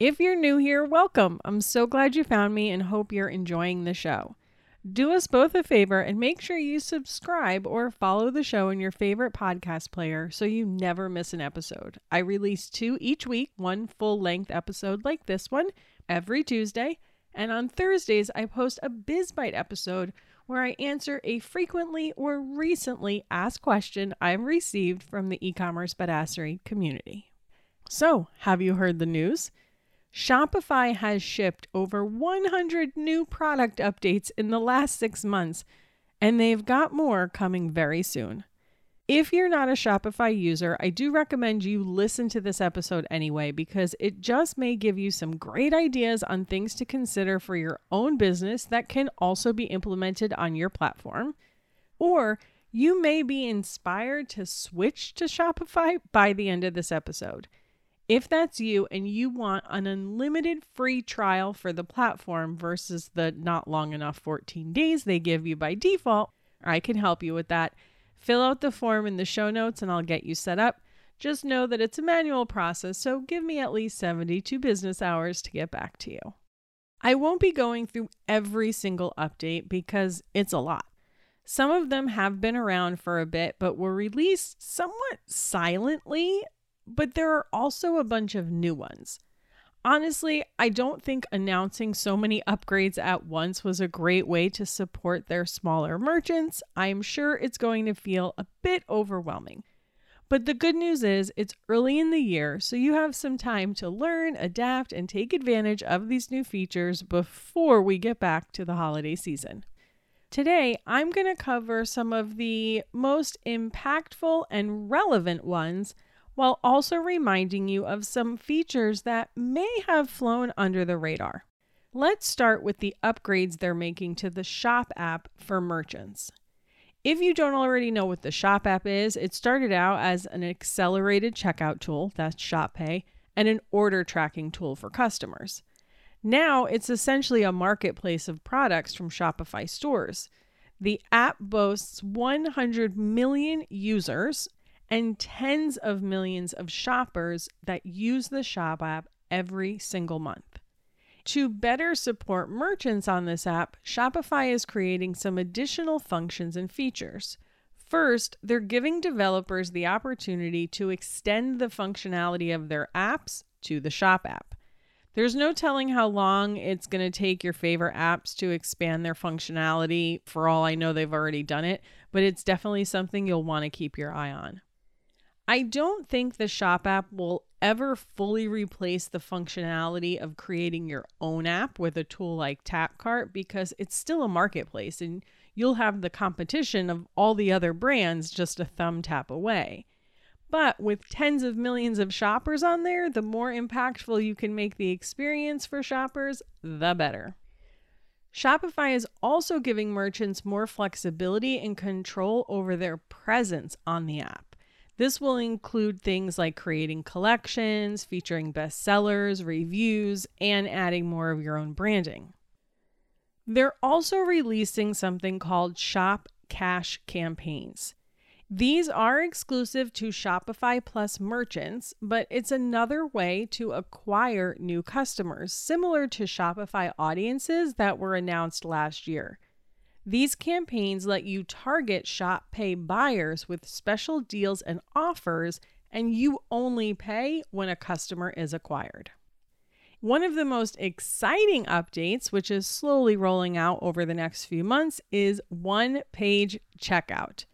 If you're new here, welcome. I'm so glad you found me and hope you're enjoying the show. Do us both a favor and make sure you subscribe or follow the show in your favorite podcast player so you never miss an episode. I release two each week, one full length episode like this one every Tuesday, and on Thursdays I post a BizBite episode where I answer a frequently or recently asked question I've received from the e commerce badassery community. So, have you heard the news? Shopify has shipped over 100 new product updates in the last six months, and they've got more coming very soon. If you're not a Shopify user, I do recommend you listen to this episode anyway because it just may give you some great ideas on things to consider for your own business that can also be implemented on your platform. Or you may be inspired to switch to Shopify by the end of this episode. If that's you and you want an unlimited free trial for the platform versus the not long enough 14 days they give you by default, I can help you with that. Fill out the form in the show notes and I'll get you set up. Just know that it's a manual process, so give me at least 72 business hours to get back to you. I won't be going through every single update because it's a lot. Some of them have been around for a bit but were released somewhat silently, but there are also a bunch of new ones. Honestly, I don't think announcing so many upgrades at once was a great way to support their smaller merchants. I'm sure it's going to feel a bit overwhelming. But the good news is it's early in the year, so you have some time to learn, adapt, and take advantage of these new features before we get back to the holiday season. Today, I'm going to cover some of the most impactful and relevant ones while also reminding you of some features that may have flown under the radar. Let's start with the upgrades they're making to the Shop app for merchants. If you don't already know what the Shop app is, it started out as an accelerated checkout tool, that's Shop Pay, and an order tracking tool for customers. Now it's essentially a marketplace of products from Shopify stores. The app boasts 100 million users and tens of millions of shoppers that use the Shop app every single month. To better support merchants on this app, Shopify is creating some additional functions and features. First, they're giving developers the opportunity to extend the functionality of their apps to the Shop app. There's no telling how long it's going to take your favorite apps to expand their functionality. For all I know, they've already done it, but it's definitely something you'll want to keep your eye on. I don't think the Shop app will ever fully replace the functionality of creating your own app with a tool like Tapcart because it's still a marketplace and you'll have the competition of all the other brands just a thumb tap away. But with tens of millions of shoppers on there, the more impactful you can make the experience for shoppers, the better. Shopify is also giving merchants more flexibility and control over their presence on the app. This will include things like creating collections, featuring bestsellers, reviews, and adding more of your own branding. They're also releasing something called Shop Cash campaigns. These are exclusive to Shopify Plus merchants, but it's another way to acquire new customers, similar to Shopify audiences that were announced last year. These campaigns let you target Shop Pay buyers with special deals and offers, and you only pay when a customer is acquired. One of the most exciting updates, which is slowly rolling out over the next few months, is one page checkout.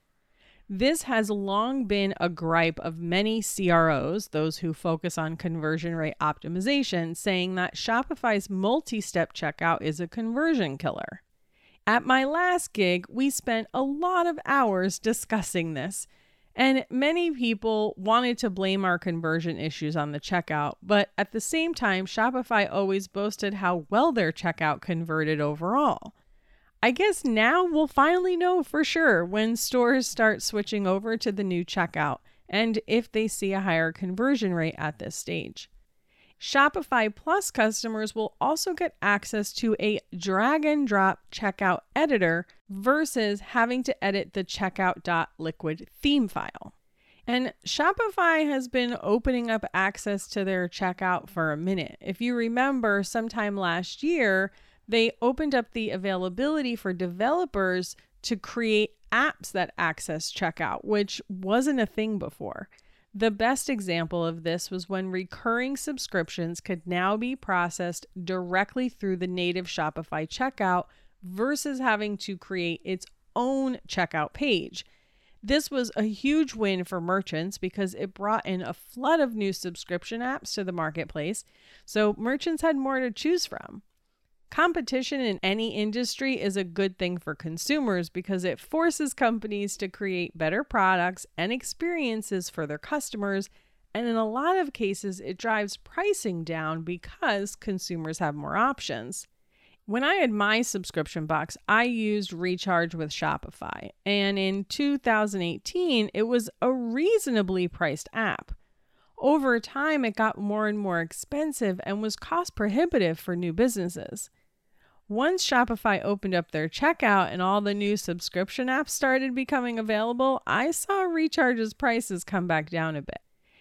This has long been a gripe of many CROs, those who focus on conversion rate optimization, saying that Shopify's multi step checkout is a conversion killer. At my last gig, we spent a lot of hours discussing this, and many people wanted to blame our conversion issues on the checkout, but at the same time, Shopify always boasted how well their checkout converted overall. I guess now we'll finally know for sure when stores start switching over to the new checkout and if they see a higher conversion rate at this stage. Shopify Plus customers will also get access to a drag and drop checkout editor versus having to edit the checkout.liquid theme file. And Shopify has been opening up access to their checkout for a minute. If you remember, sometime last year, they opened up the availability for developers to create apps that access checkout, which wasn't a thing before. The best example of this was when recurring subscriptions could now be processed directly through the native Shopify checkout versus having to create its own checkout page. This was a huge win for merchants because it brought in a flood of new subscription apps to the marketplace, so merchants had more to choose from. Competition in any industry is a good thing for consumers because it forces companies to create better products and experiences for their customers. And in a lot of cases, it drives pricing down because consumers have more options. When I had my subscription box, I used Recharge with Shopify. And in 2018, it was a reasonably priced app. Over time, it got more and more expensive and was cost prohibitive for new businesses. Once Shopify opened up their checkout and all the new subscription apps started becoming available, I saw Recharge's prices come back down a bit.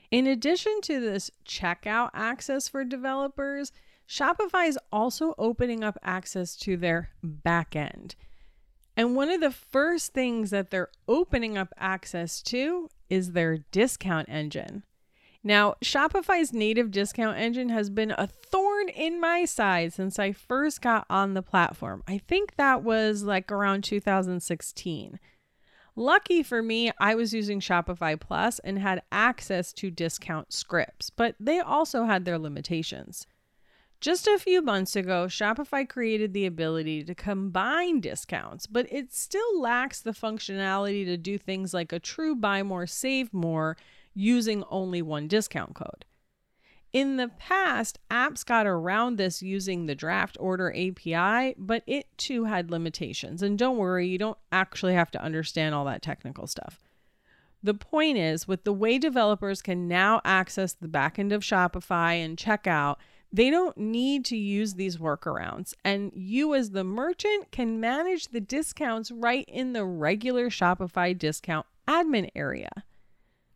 In addition to this checkout access for developers, Shopify is also opening up access to their backend. And one of the first things that they're opening up access to is their discount engine. Now, Shopify's native discount engine has been a thorn in my side since I first got on the platform. I think that was like around 2016. Lucky for me, I was using Shopify Plus and had access to discount scripts, but they also had their limitations. Just a few months ago, Shopify created the ability to combine discounts, but it still lacks the functionality to do things like a true buy more, save more using only one discount code. In the past, apps got around this using the draft order API, but it too had limitations. And don't worry, you don't actually have to understand all that technical stuff. The point is, with the way developers can now access the backend of Shopify and checkout, they don't need to use these workarounds. And you, as the merchant, can manage the discounts right in the regular Shopify discount admin area.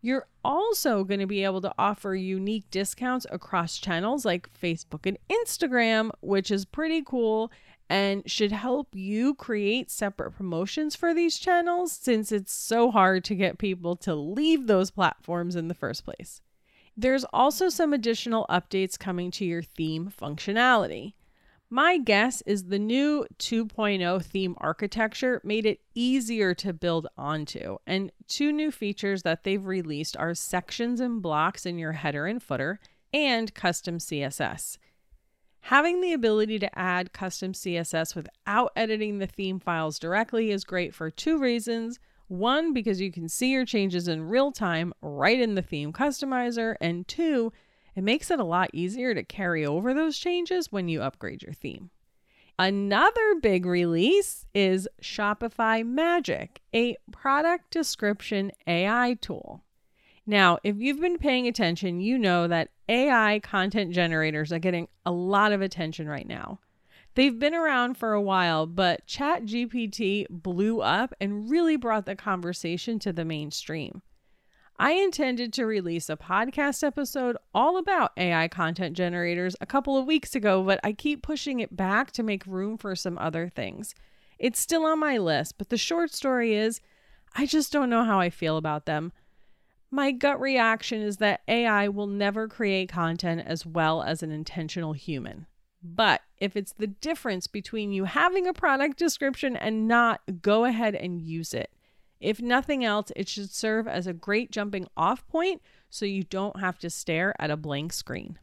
You're also going to be able to offer unique discounts across channels like Facebook and Instagram, which is pretty cool and should help you create separate promotions for these channels since it's so hard to get people to leave those platforms in the first place. There's also some additional updates coming to your theme functionality. My guess is the new 2.0 theme architecture made it easier to build onto, and two new features that they've released are sections and blocks in your header and footer and custom CSS. Having the ability to add custom CSS without editing the theme files directly is great for two reasons. One, because you can see your changes in real time right in the theme customizer, and two, it makes it a lot easier to carry over those changes when you upgrade your theme. Another big release is Shopify Magic, a product description AI tool. Now, if you've been paying attention, you know that AI content generators are getting a lot of attention right now. They've been around for a while, but ChatGPT blew up and really brought the conversation to the mainstream. I intended to release a podcast episode all about AI content generators a couple of weeks ago, but I keep pushing it back to make room for some other things. It's still on my list, but the short story is I just don't know how I feel about them. My gut reaction is that AI will never create content as well as an intentional human. But if it's the difference between you having a product description and not, go ahead and use it. If nothing else, it should serve as a great jumping off point so you don't have to stare at a blank screen.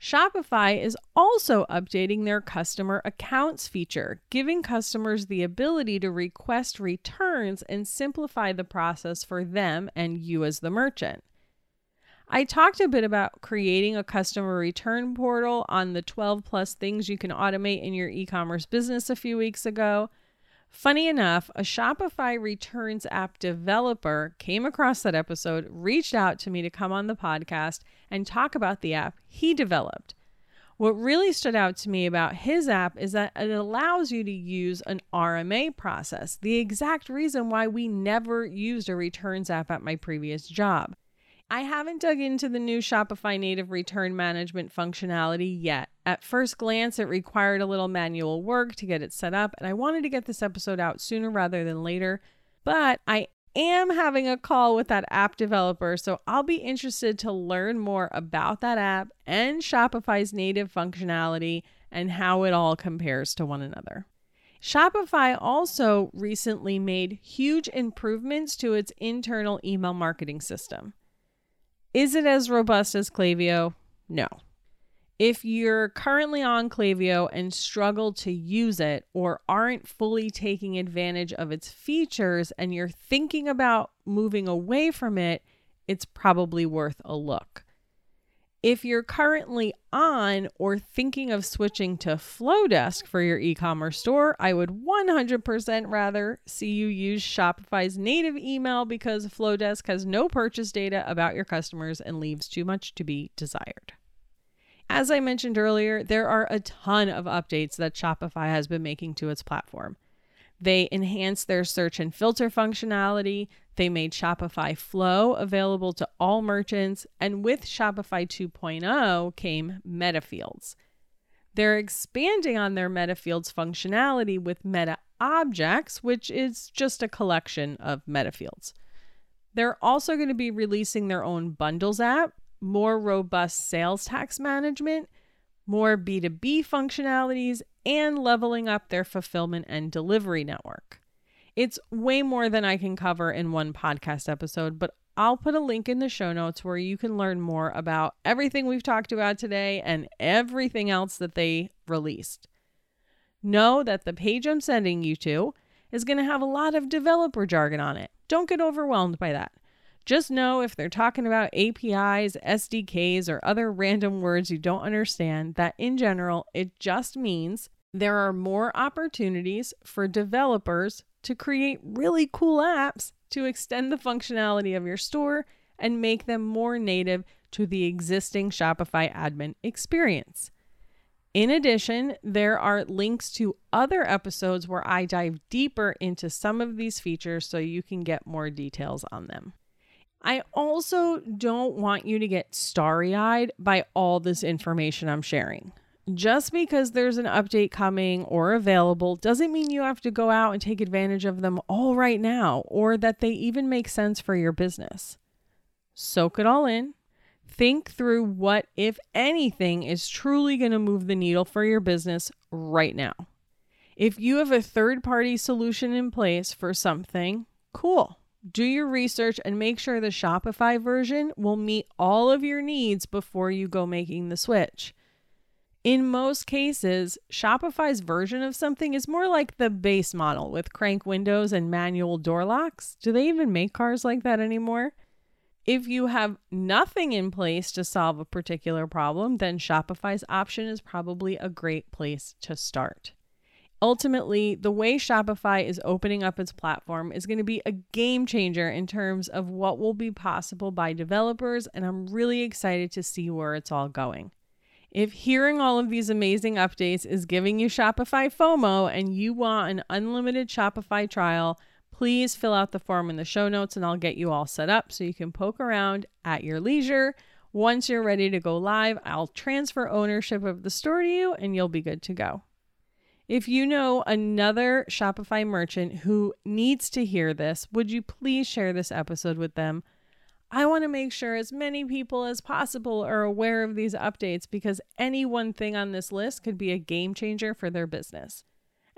Shopify is also updating their customer accounts feature, giving customers the ability to request returns and simplify the process for them and you as the merchant. I talked a bit about creating a customer return portal on the 12 plus things you can automate in your e commerce business a few weeks ago. Funny enough, a Shopify returns app developer came across that episode, reached out to me to come on the podcast and talk about the app he developed. What really stood out to me about his app is that it allows you to use an RMA process, the exact reason why we never used a returns app at my previous job. I haven't dug into the new Shopify native return management functionality yet. At first glance, it required a little manual work to get it set up, and I wanted to get this episode out sooner rather than later. But I am having a call with that app developer, so I'll be interested to learn more about that app and Shopify's native functionality and how it all compares to one another. Shopify also recently made huge improvements to its internal email marketing system. Is it as robust as Klaviyo? No. If you're currently on Klaviyo and struggle to use it or aren't fully taking advantage of its features and you're thinking about moving away from it, it's probably worth a look. If you're currently on or thinking of switching to Flodesk for your e commerce store, I would 100% rather see you use Shopify's native email because Flodesk has no purchase data about your customers and leaves too much to be desired. As I mentioned earlier, there are a ton of updates that Shopify has been making to its platform. They enhanced their search and filter functionality. They made Shopify Flow available to all merchants. And with Shopify 2.0 came meta fields. They're expanding on their meta fields functionality with meta objects, which is just a collection of meta fields. They're also going to be releasing their own bundles app, more robust sales tax management, more B2B functionalities, and leveling up their fulfillment and delivery network. It's way more than I can cover in one podcast episode, but I'll put a link in the show notes where you can learn more about everything we've talked about today and everything else that they released. Know that the page I'm sending you to is going to have a lot of developer jargon on it. Don't get overwhelmed by that. Just know if they're talking about APIs, SDKs, or other random words you don't understand, that in general, it just means there are more opportunities for developers to create really cool apps to extend the functionality of your store and make them more native to the existing Shopify admin experience. In addition, there are links to other episodes where I dive deeper into some of these features so you can get more details on them. I also don't want you to get starry eyed by all this information I'm sharing. Just because there's an update coming or available doesn't mean you have to go out and take advantage of them all right now or that they even make sense for your business. Soak it all in. Think through what, if anything, is truly going to move the needle for your business right now. If you have a third party solution in place for something, cool do your research and make sure the Shopify version will meet all of your needs before you go making the switch. In most cases, Shopify's version of something is more like the base model with crank windows and manual door locks. Do they even make cars like that anymore? If you have nothing in place to solve a particular problem, then Shopify's option is probably a great place to start. Ultimately, the way Shopify is opening up its platform is going to be a game changer in terms of what will be possible by developers, and I'm really excited to see where it's all going. If hearing all of these amazing updates is giving you Shopify FOMO and you want an unlimited Shopify trial, please fill out the form in the show notes and I'll get you all set up so you can poke around at your leisure. Once you're ready to go live, I'll transfer ownership of the store to you and you'll be good to go. If you know another Shopify merchant who needs to hear this, would you please share this episode with them? I want to make sure as many people as possible are aware of these updates because any one thing on this list could be a game changer for their business.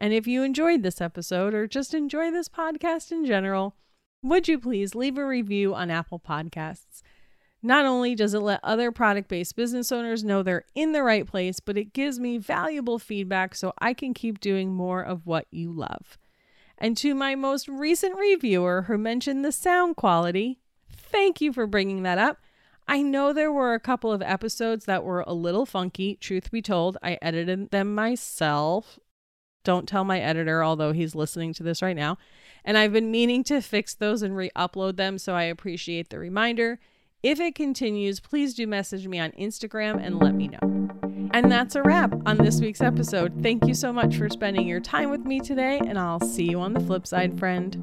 And if you enjoyed this episode or just enjoy this podcast in general, would you please leave a review on Apple Podcasts? Not only does it let other product based business owners know they're in the right place, but it gives me valuable feedback so I can keep doing more of what you love. And to my most recent reviewer who mentioned the sound quality, thank you for bringing that up. I know there were a couple of episodes that were a little funky. Truth be told, I edited them myself. Don't tell my editor, although he's listening to this right now. And I've been meaning to fix those and re upload them, so I appreciate the reminder. If it continues, please do message me on Instagram and let me know. And that's a wrap on this week's episode. Thank you so much for spending your time with me today, and I'll see you on the flip side, friend.